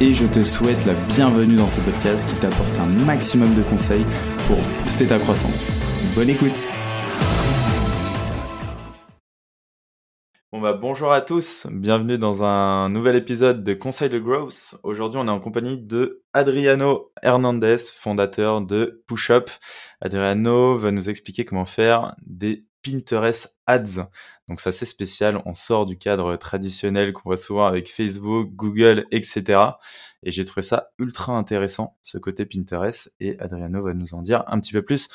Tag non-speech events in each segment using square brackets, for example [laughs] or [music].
et je te souhaite la bienvenue dans ce podcast qui t'apporte un maximum de conseils pour booster ta croissance. Bonne écoute bah bonjour à tous, bienvenue dans un nouvel épisode de Conseil de Growth. Aujourd'hui on est en compagnie de Adriano Hernandez, fondateur de Pushup. Adriano va nous expliquer comment faire des Pinterest Ads. Donc c'est spécial, on sort du cadre traditionnel qu'on voit souvent avec Facebook, Google, etc. Et j'ai trouvé ça ultra intéressant, ce côté Pinterest, et Adriano va nous en dire un petit peu plus.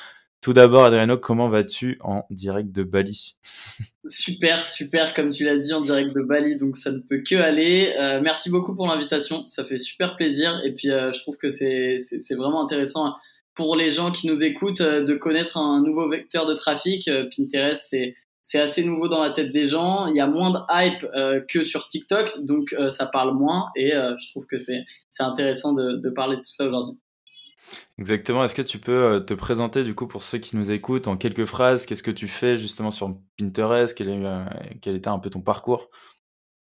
Tout d'abord, Adriano, comment vas-tu en direct de Bali? [laughs] Super, super, comme tu l'as dit, en direct de Bali, donc ça ne peut que aller. Euh, merci beaucoup pour l'invitation, ça fait super plaisir, et puis euh, je trouve que c'est vraiment intéressant pour les gens qui nous écoutent euh, de connaître un nouveau vecteur de trafic. Pinterest, c'est c'est assez nouveau dans la tête des gens. Il y a moins de hype euh, que sur TikTok, donc ça parle moins. Et je trouve que c'est c'est intéressant de, de parler de tout ça aujourd'hui. Exactement. Est-ce que tu peux te présenter du coup pour ceux qui nous écoutent en quelques phrases Qu'est-ce que tu fais justement sur Pinterest? Quel, est, quel était un peu ton parcours?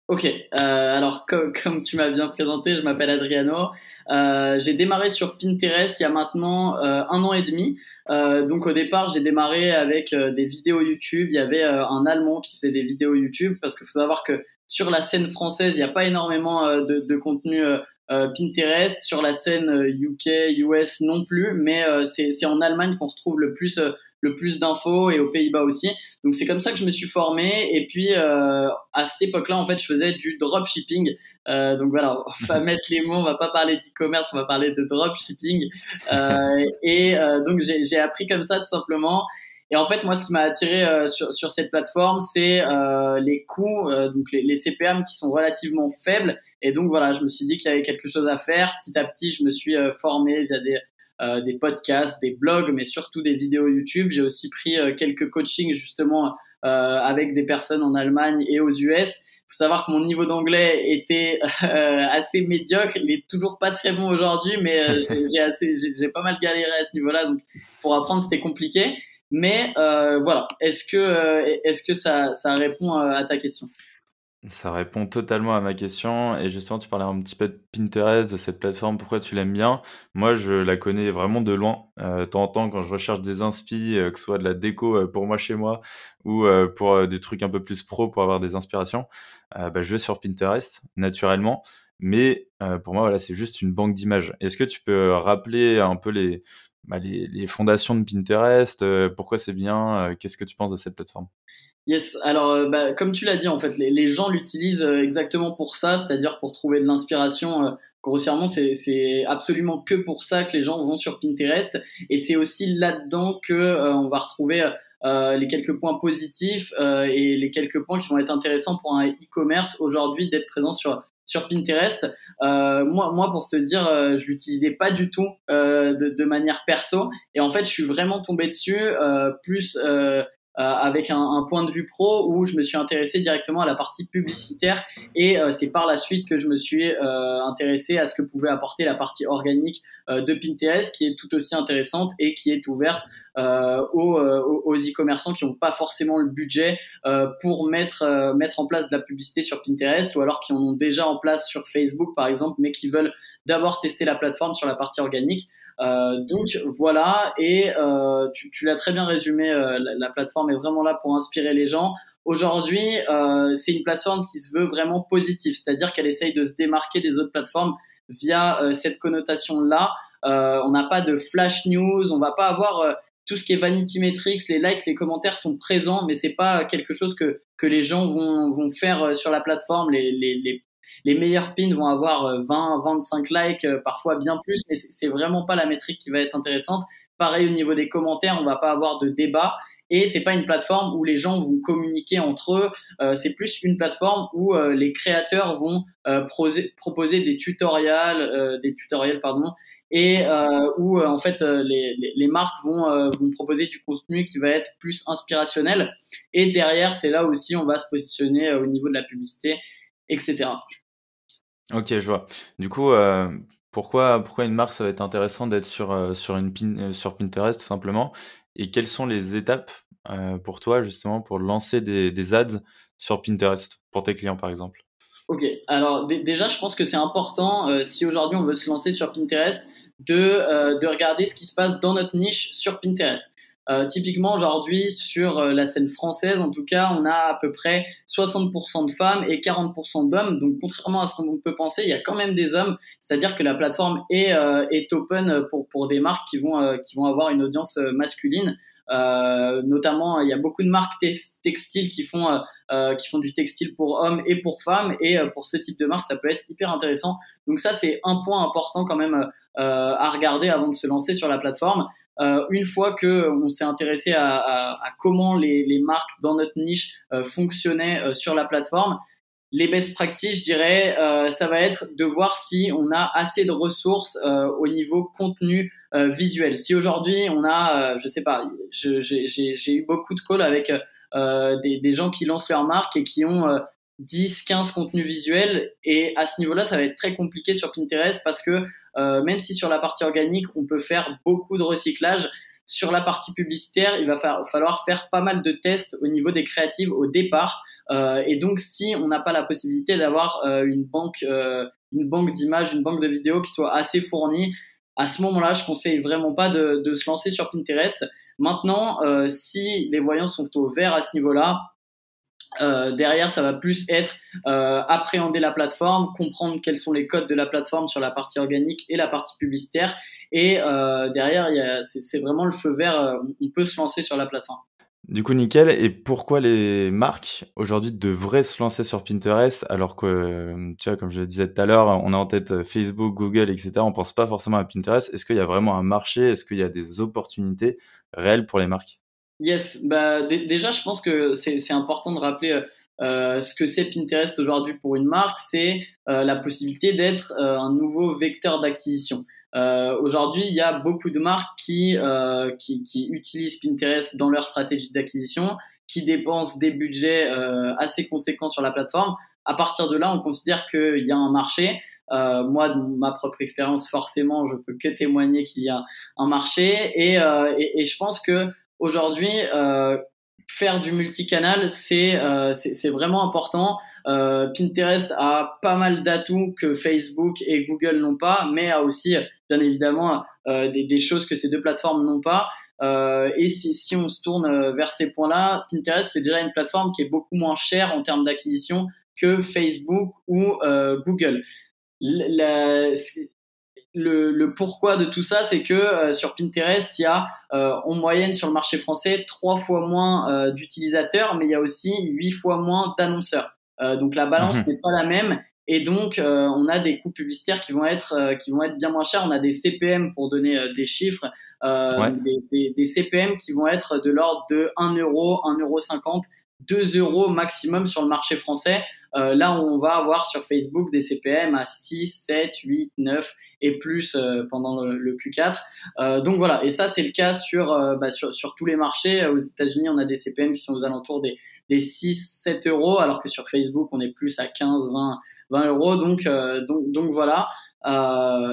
Ok, euh, alors comme, tu m'as bien présenté, je m'appelle Adriano. Euh, j'ai démarré sur Pinterest il y a maintenant euh, un an et demi. Euh, donc au départ, j'ai démarré avec euh, des vidéos YouTube. Il y avait euh, un Allemand qui faisait des vidéos YouTube parce qu'il faut savoir que sur la scène française, il n'y a pas énormément de, de, contenu Pinterest. Sur la scène UK, US non plus, mais c'est en Allemagne qu'on retrouve le plus le plus d'infos et aux Pays-Bas aussi. Donc c'est comme ça que je me suis formé. Et puis euh, à cette époque-là, en fait, je faisais du dropshipping. Euh, donc voilà, on va [laughs] mettre les mots, on va pas parler d'e-commerce, on va parler de dropshipping. Euh, et euh, donc j'ai appris comme ça tout simplement. Et en fait, moi, ce qui m'a attiré euh, sur, sur, cette plateforme, c'est euh, les coûts, euh, donc les, les, CPM qui sont relativement faibles. Et donc voilà, je me suis dit qu'il y avait quelque chose à faire. Petit à petit, je me suis formé via des euh, des podcasts, des blogs, mais surtout des vidéos YouTube. J'ai aussi pris euh, quelques coachings justement euh, avec des personnes en Allemagne et aux US. Il faut savoir que mon niveau d'anglais était assez médiocre. Il est toujours pas très bon aujourd'hui, mais [laughs] j'ai assez, j'ai pas mal galéré à ce niveau-là. Donc pour apprendre, c'était compliqué. Mais voilà, est-ce que est-ce que ça ça répond à ta question? Ça répond totalement à ma question. Et justement, tu parlais un petit peu de Pinterest, de cette plateforme, pourquoi tu l'aimes bien? Moi, je la connais vraiment de loin. Euh, temps en temps, quand je recherche des inspi, euh, que ce soit de la déco euh, pour moi chez moi ou euh, pour des trucs un peu plus pro pour avoir des inspirations, bah, je vais sur Pinterest naturellement. Mais pour moi, voilà, c'est juste une banque d'images. Est-ce que tu peux rappeler un peu les, bah, les, fondations de Pinterest Pourquoi c'est bien Qu'est-ce que tu penses de cette plateforme? Yes, alors euh, bah, comme tu l'as dit, en fait, les, les gens l'utilisent euh, exactement pour ça, c'est-à-dire pour trouver de l'inspiration. Euh, grossièrement, c'est absolument que pour ça que les gens vont sur Pinterest, et c'est aussi là-dedans que on va retrouver les quelques points positifs et les quelques points qui vont être intéressants pour un e-commerce aujourd'hui d'être présent sur sur Pinterest. moi, moi, pour te dire, je l'utilisais pas du tout de, de, manière perso, et en fait, je suis vraiment tombé dessus plus euh, avec un, un, point de vue pro où je me suis intéressé directement à la partie publicitaire et euh, c'est par la suite que je me suis euh, intéressé à ce que pouvait apporter la partie organique de Pinterest qui est tout aussi intéressante et qui est ouverte aux, aux e-commerçants qui n'ont pas forcément le budget pour mettre, mettre en place de la publicité sur Pinterest ou alors qui en ont déjà en place sur Facebook par exemple mais qui veulent d'abord tester la plateforme sur la partie organique. Euh, donc voilà, et euh, tu, tu l'as très bien résumé, euh, la, la, plateforme est vraiment là pour inspirer les gens. Aujourd'hui, c'est une plateforme qui se veut vraiment positive, c'est-à-dire qu'elle essaye de se démarquer des autres plateformes via cette connotation-là. on n'a pas de flash news, on va pas avoir tout ce qui est vanity metrics, les likes, les commentaires sont présents, mais c'est pas quelque chose que, que les gens vont, vont faire sur la plateforme. Les, les, les les meilleurs pins vont avoir 20, euh, 25 likes, euh, parfois bien plus, mais c'est vraiment pas la métrique qui va être intéressante. Pareil au niveau des commentaires, on va pas avoir de débat. et c'est pas une plateforme où les gens vont communiquer entre eux. Euh, c'est plus une plateforme où les créateurs vont proposer des tutoriels, des tutoriels pardon, et où en fait les, marques vont vont proposer du contenu qui va être plus inspirationnel. Et derrière, c'est là aussi on va se positionner au niveau de la publicité, etc. Ok, je vois. Du coup, pourquoi, pourquoi une marque, ça va être intéressant d'être sur, sur, une pin, sur Pinterest tout simplement? Et quelles sont les étapes euh, pour toi, justement, pour lancer des, des, ads sur Pinterest, pour tes clients, par exemple? Ok, alors déjà, je pense que c'est important, euh, si aujourd'hui on veut se lancer sur Pinterest, de, euh, de regarder ce qui se passe dans notre niche sur Pinterest. Euh, typiquement aujourd'hui sur la scène française, en tout cas, on a à peu près 60% de femmes et 40% d'hommes. Donc contrairement à ce qu'on peut penser, il y a quand même des hommes. C'est-à-dire que la plateforme est, est open pour, des marques qui vont, qui vont avoir une audience masculine. Euh, notamment, il y a beaucoup de marques textiles qui font euh, euh, qui font du textile pour hommes et pour femmes. Et pour ce type de marque, ça peut être hyper intéressant. Donc ça, c'est un point important quand même à regarder avant de se lancer sur la plateforme. Une fois que on s'est intéressé à, à, à comment les, les, marques dans notre niche fonctionnaient sur la plateforme, les best practices, je dirais, euh, ça va être de voir si on a assez de ressources euh, au niveau contenu euh, visuel. Si aujourd'hui on a, je sais pas, j'ai eu beaucoup de calls avec des, des, gens qui lancent leur marque et qui ont 10, 15 contenus visuels. Et à ce niveau-là, ça va être très compliqué sur Pinterest parce que même si sur la partie organique, on peut faire beaucoup de recyclage, sur la partie publicitaire, il va falloir faire pas mal de tests au niveau des créatives au départ. Euh, et donc, si on n'a pas la possibilité d'avoir euh, une banque, euh, une banque d'images, une banque de vidéos qui soit assez fournie, à ce moment-là, je conseille vraiment pas de, de, se lancer sur Pinterest. Maintenant, si les voyants sont au vert à ce niveau-là, euh, derrière, ça va plus être euh, appréhender la plateforme, comprendre quels sont les codes de la plateforme sur la partie organique et la partie publicitaire. Et euh, derrière, c'est vraiment le feu vert. on peut se lancer sur la plateforme. Du coup, nickel. Et pourquoi les marques aujourd'hui devraient se lancer sur Pinterest alors que, tu vois, comme je le disais tout à l'heure, on a en tête Facebook, Google, etc. On pense pas forcément à Pinterest. Est-ce qu'il y a vraiment un marché? Est-ce qu'il y a des opportunités réelles pour les marques? Yes, bah déjà je pense que c'est important de rappeler euh, euh, ce que c'est Pinterest aujourd'hui pour une marque, c'est euh, la possibilité d'être euh, un nouveau vecteur d'acquisition. aujourd'hui, il y a beaucoup de marques qui, qui, qui utilisent Pinterest dans leur stratégie d'acquisition, qui dépensent des budgets assez conséquents sur la plateforme. À partir de là, on considère qu'il y a un marché. Euh, moi, de ma propre expérience, forcément, je peux que témoigner qu'il y a un marché. Et, euh, et, et, je pense que Aujourd'hui, euh, faire du multicanal, c'est euh, c'est vraiment important. Euh, Pinterest a pas mal d'atouts que Facebook et Google n'ont pas, mais a aussi bien évidemment euh, des, des, choses que ces deux plateformes n'ont pas. Euh, et si, si, on se tourne euh, vers ces points-là, Pinterest c'est déjà une plateforme qui est beaucoup moins chère en termes d'acquisition que Facebook ou Google. Le, le, pourquoi de tout ça, c'est que euh, sur Pinterest, il y a euh, en moyenne sur le marché français trois fois moins euh, d'utilisateurs, mais il y a aussi huit fois moins d'annonceurs. donc la balance mhm. n'est pas la même. Et donc, on a des coûts publicitaires qui vont être qui vont être bien moins chers. On a des CPM pour donner des chiffres, des, des, des, CPM qui vont être de l'ordre de 1 euro, 1 euro 50, 2 euros maximum sur le marché français. Euh, là, on va avoir sur Facebook des CPM à 6, 7, 8, 9 et plus euh, pendant le, Q4. Euh, donc voilà, et ça c'est le cas sur, bah, sur, sur, tous les marchés. Aux États-Unis, on a des CPM qui sont aux alentours des, des 6, 7 euros, alors que sur Facebook, on est plus à 15, 20, 20 euros. Donc, donc, donc voilà.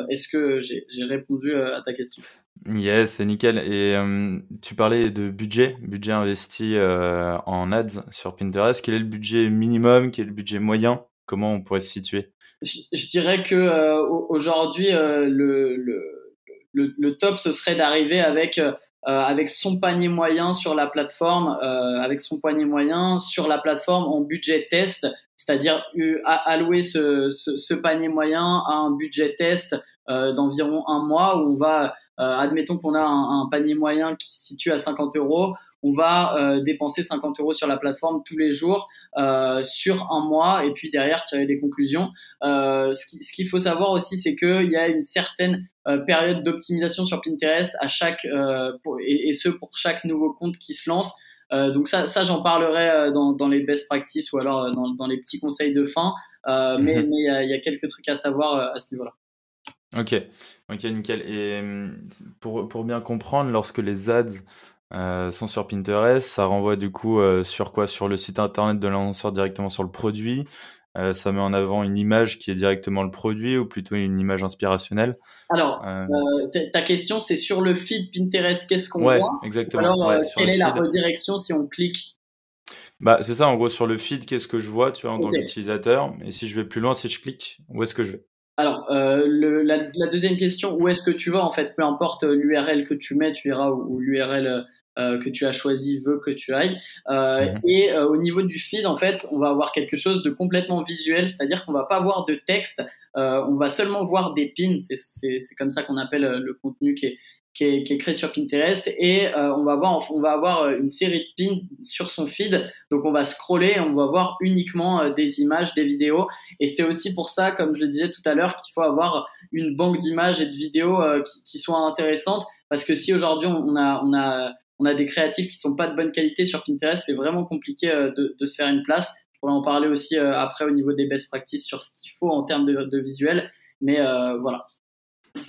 Est-ce que j'ai répondu à ta question? Yes, c'est nickel. Et tu parlais de budget, budget investi en ads sur Pinterest. Quel est le budget minimum? Quel est le budget moyen? Comment on pourrait se situer? Je, dirais que aujourd'hui, le, le, le, top, ce serait d'arriver avec, avec son panier moyen sur la plateforme, avec son panier moyen sur la plateforme en budget test, c'est-à-dire allouer ce, ce, ce, panier moyen à un budget test d'environ un mois où on va euh, admettons qu'on a un, panier moyen qui se situe à 50 euros, on va euh, dépenser 50 euros sur la plateforme tous les jours euh, sur un mois et puis derrière tirer des conclusions. Euh, ce qu'il faut savoir aussi, c'est qu'il y a une certaine euh, période d'optimisation sur Pinterest à chaque et, et, ce pour chaque nouveau compte qui se lance. donc ça, ça j'en parlerai dans, dans, les best practices ou alors dans, dans les petits conseils de fin. Mais mhm. mais il y, y, a quelques trucs à savoir à ce niveau-là. Ok, ok, nickel. Et hum, pour, pour bien comprendre, lorsque les ads euh, sont sur Pinterest, ça renvoie du coup euh, sur quoi? Sur le site internet de l'annonceur directement sur le produit. Euh, ça met en avant une image qui est directement le produit ou plutôt une image inspirationnelle. Alors, ta question, c'est sur le feed Pinterest, qu'est-ce qu'on ouais, voit? exactement. Alors, quelle est la redirection si on clique? Bah, c'est ça, en gros, sur le feed, qu'est-ce que je vois, tu vois, en tant qu'utilisateur? Et si je vais plus loin, si je clique, où est-ce que je vais? Alors, euh, le, la, la, deuxième question, où est-ce que tu vas en fait? Peu importe euh, l'URL que tu mets, tu iras où, l'URL euh, que tu as choisi veut que tu ailles. Euh, mhm. Et euh, au niveau du feed, en fait, on va avoir quelque chose de complètement visuel, c'est-à-dire qu'on va pas avoir de texte, on va seulement voir des pins. C'est comme ça qu'on appelle le contenu qui est, qui est, qui est, créé sur Pinterest et euh, on va voir on va avoir euh, une série de pins sur son feed donc on va scroller et on va voir uniquement euh, des images des vidéos et c'est aussi pour ça comme je le disais tout à l'heure qu'il faut avoir une banque d'images et de vidéos qui, qui soient intéressantes parce que si aujourd'hui on a on a on a des créatifs qui sont pas de bonne qualité sur Pinterest c'est vraiment compliqué de, de, se faire une place je pourrais en parler aussi après au niveau des best practices sur ce qu'il faut en termes de, de visuel mais voilà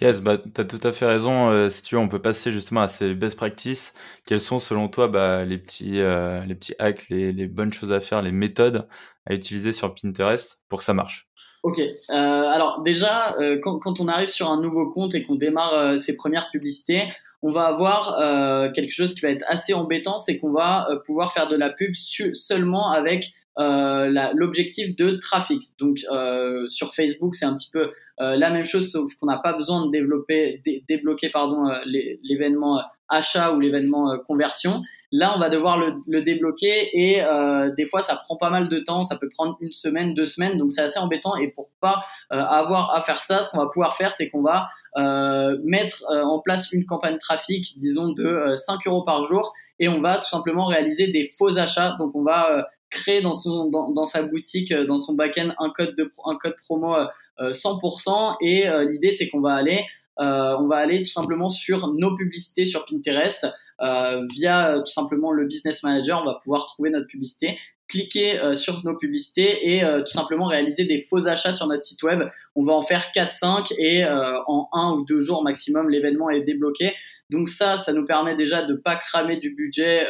Yes, bah, tu as tout à fait raison. Euh, si tu veux, on peut passer justement à ces best practices. Quels sont selon toi bah, les, petits, euh, les petits hacks, les, les, bonnes choses à faire, les méthodes à utiliser sur Pinterest pour que ça marche? Ok, euh, alors déjà, euh, quand, quand, on arrive sur un nouveau compte et qu'on démarre ses premières publicités, on va avoir quelque chose qui va être assez embêtant, c'est qu'on va pouvoir faire de la pub seulement avec euh, l'objectif de trafic. Donc euh, sur Facebook, c'est un petit peu euh, la même chose, sauf qu'on n'a pas besoin de développer, débloquer pardon l'événement achat ou l'événement conversion. Là, on va devoir le, débloquer et euh, des fois, ça prend pas mal de temps. Ça peut prendre une semaine, deux semaines, donc c'est assez embêtant. Et pour pas avoir à faire ça, ce qu'on va pouvoir faire, c'est qu'on va euh, mettre en place une campagne trafic, disons de 5 euros par jour, et on va tout simplement réaliser des faux achats. Donc, on va créer dans son dans, sa boutique, euh, dans son backend un code de un code promo 100% euh, et euh, l'idée c'est qu'on va aller on va aller tout simplement sur nos publicités sur Pinterest via tout simplement le business manager. On va pouvoir trouver notre publicité, cliquer sur nos publicités et tout simplement réaliser des faux achats sur notre site web. On va en faire 4-5 et en un ou deux jours maximum, l'événement est débloqué. Donc ça, ça nous permet déjà de pas cramer du budget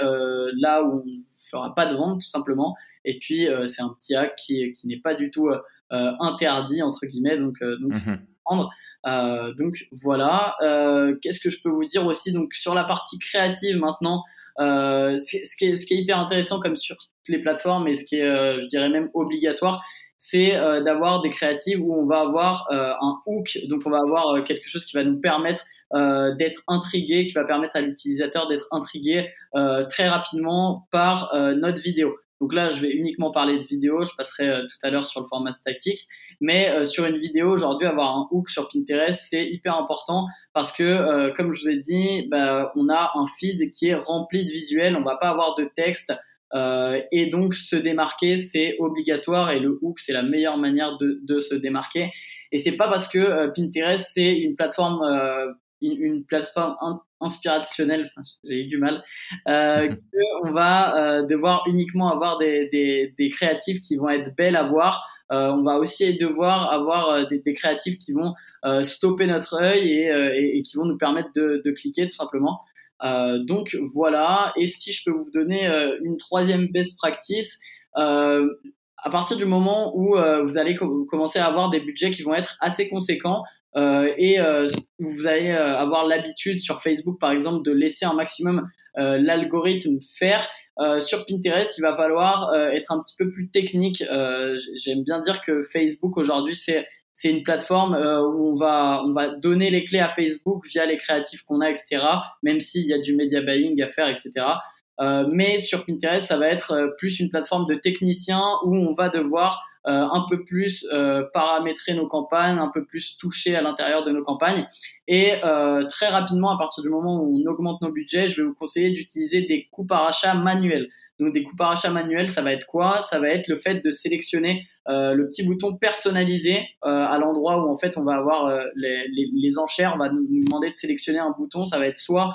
là où on fera pas de vente tout simplement. Et puis euh, c'est un petit hack qui, qui n'est pas du tout euh, euh, interdit entre guillemets, donc donc mhm. Prendre. donc voilà. Qu'est-ce que je peux vous dire aussi? Donc sur la partie créative maintenant, ce, qui est, ce qui est hyper intéressant comme sur toutes les plateformes et ce qui est, je dirais même obligatoire, c'est d'avoir des créatives où on va avoir un hook, donc on va avoir quelque chose qui va nous permettre euh, d'être intrigué, qui va permettre à l'utilisateur d'être intrigué euh, très rapidement par euh, notre vidéo. Donc là, je vais uniquement parler de vidéo, je passerai tout à l'heure sur le format statique, mais sur une vidéo, aujourd'hui, avoir un hook sur Pinterest, c'est hyper important parce que, comme je vous ai dit, bah, on a un feed qui est rempli de visuels, on va pas avoir de texte, euh, et donc se démarquer, c'est obligatoire et le hook, c'est la meilleure manière de, de, se démarquer. Et c'est pas parce que Pinterest c'est une plateforme euh, une, plateforme inspirationnelle, j'ai eu du mal, euh, [laughs] on va euh, devoir uniquement avoir des, des, des, créatifs qui vont être belles à voir. Euh, on va aussi devoir avoir euh, des, des, créatifs qui vont euh, stopper notre œil et, et, et, qui vont nous permettre de, de cliquer tout simplement. donc voilà. Et si je peux vous donner une troisième best practice, à partir du moment où vous allez commencer à avoir des budgets qui vont être assez conséquents, euh, et euh, vous allez euh, avoir l'habitude sur Facebook, par exemple, de laisser un maximum l'algorithme faire. sur Pinterest, il va falloir être un petit peu plus technique. J'aime bien dire que Facebook aujourd'hui, c'est c'est une plateforme où on va on va donner les clés à Facebook via les créatifs qu'on a, etc. Même s'il y a du media buying à faire, etc. Euh, mais sur Pinterest, ça va être plus une plateforme de techniciens où on va devoir euh, un peu plus euh, paramétrer nos campagnes, un peu plus toucher à l'intérieur de nos campagnes. Et euh, très rapidement, à partir du moment où on augmente nos budgets, je vais vous conseiller d'utiliser des coûts par achat manuels. Donc des coûts par achat manuels, ça va être quoi? Ça va être le fait de sélectionner euh, le petit bouton personnalisé euh, à l'endroit où en fait on va avoir euh, les, les, les, enchères. On va nous demander de sélectionner un bouton. Ça va être soit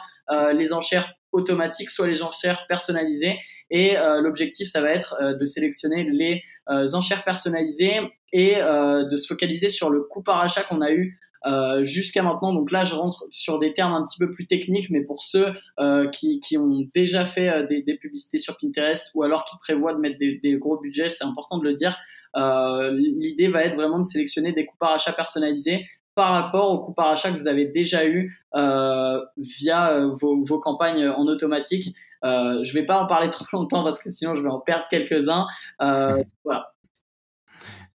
les enchères automatiques, soit les enchères personnalisées. Et l'objectif, ça va être de sélectionner les enchères personnalisées et de se focaliser sur le coût par achat qu'on a eu euh, jusqu'à maintenant. Donc là, je rentre sur des termes un petit peu plus techniques, mais pour ceux euh, qui, ont déjà fait euh, des, publicités sur Pinterest ou alors qui prévoient de mettre des, gros budgets, c'est important de le dire. Euh, L'idée va être vraiment de sélectionner des coûts par achat personnalisés par rapport aux coûts par achat que vous avez déjà eu euh, via vos, vos, campagnes en automatique. Euh, je vais pas en parler [laughs] trop longtemps parce que sinon je vais en perdre quelques-uns. [laughs] voilà.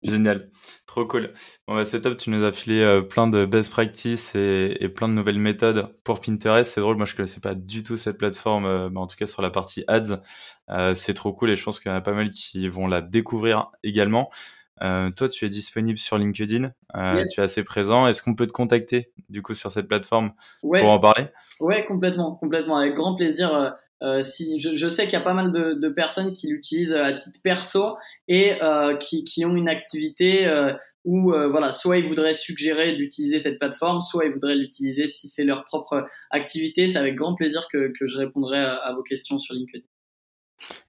Génial. Trop cool. Bon, bah, c'est top. Tu nous as filé euh, plein de best practices et, et, plein de nouvelles méthodes pour Pinterest. C'est drôle. Moi, je connaissais pas du tout cette plateforme, euh, en tout cas sur la partie ads. Euh, c'est trop cool et je pense qu'il y en a pas mal qui vont la découvrir également. Euh, toi, tu es disponible sur LinkedIn. Tu es assez présent. Est-ce qu'on peut te contacter du coup sur cette plateforme pour en parler? Ouais, complètement, complètement. Avec grand plaisir. Euh, si je, je sais qu'il y a pas mal de, de personnes qui l'utilisent à titre perso et euh, qui, qui, ont une activité euh, où euh, voilà, soit ils voudraient suggérer d'utiliser cette plateforme, soit ils voudraient l'utiliser si c'est leur propre activité. C'est avec grand plaisir que, que je répondrai à, à, vos questions sur LinkedIn.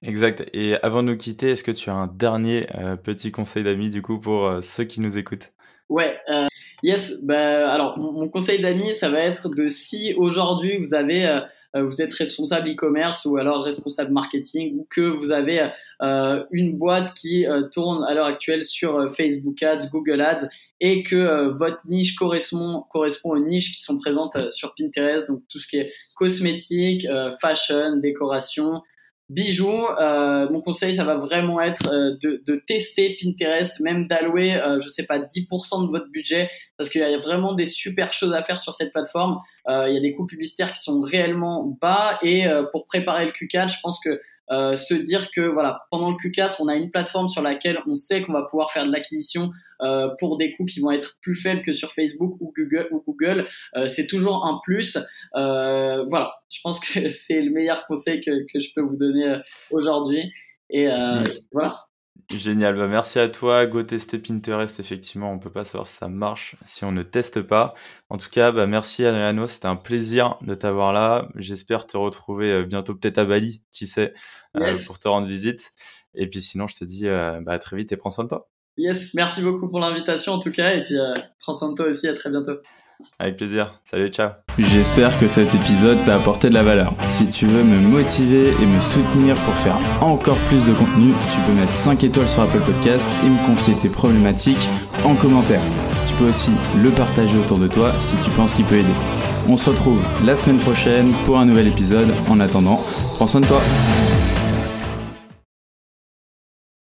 Exact. Et avant de nous quitter, est-ce que tu as un dernier petit conseil d'amis du coup pour ceux qui nous écoutent? Ouais, euh, yes. Bah, alors, mon, mon conseil d'amis, ça va être de si aujourd'hui vous avez euh, vous êtes responsable e-commerce ou alors responsable marketing ou que vous avez euh, une boîte qui euh, tourne à l'heure actuelle sur Facebook Ads, Google Ads et que votre niche correspond, correspond aux niches qui sont présentes sur Pinterest, donc tout ce qui est cosmétique, fashion, décoration, bijoux, euh, mon conseil, ça va vraiment être euh, de, de, tester Pinterest, même d'allouer, euh, je sais pas, 10% de votre budget, parce qu'il y a vraiment des super choses à faire sur cette plateforme. Euh, il y a des coûts publicitaires qui sont réellement bas, et pour préparer le Q4, je pense que euh, se dire que voilà pendant le Q4 on a une plateforme sur laquelle on sait qu'on va pouvoir faire de l'acquisition euh, pour des coûts qui vont être plus faibles que sur Facebook ou Google ou Google. Euh, c'est toujours un plus. Euh, voilà. Je pense que [laughs] c'est le meilleur conseil que, que je peux vous donner euh, aujourd'hui. Et voilà Génial, bah merci à toi. Go tester Pinterest, effectivement, on peut pas savoir si ça marche si on ne teste pas. En tout cas, bah merci Adriano, c'était un plaisir de t'avoir là. J'espère te retrouver euh, bientôt peut-être à Bali, qui sait, euh, pour te rendre visite. Et puis sinon, je te dis euh, bah, à très vite et prends soin de toi. Yes, merci beaucoup pour l'invitation en tout cas, et puis prends soin de toi aussi, à très bientôt. Avec plaisir. Salut, ciao. J'espère que cet épisode t'a apporté de la valeur. Si tu veux me motiver et me soutenir pour faire encore plus de contenu, tu peux mettre 5 étoiles sur Apple Podcast et me confier tes problématiques en commentaire. Tu peux aussi le partager autour de toi si tu penses qu'il peut aider. On se retrouve la semaine prochaine pour un nouvel épisode. En attendant, prends soin de toi.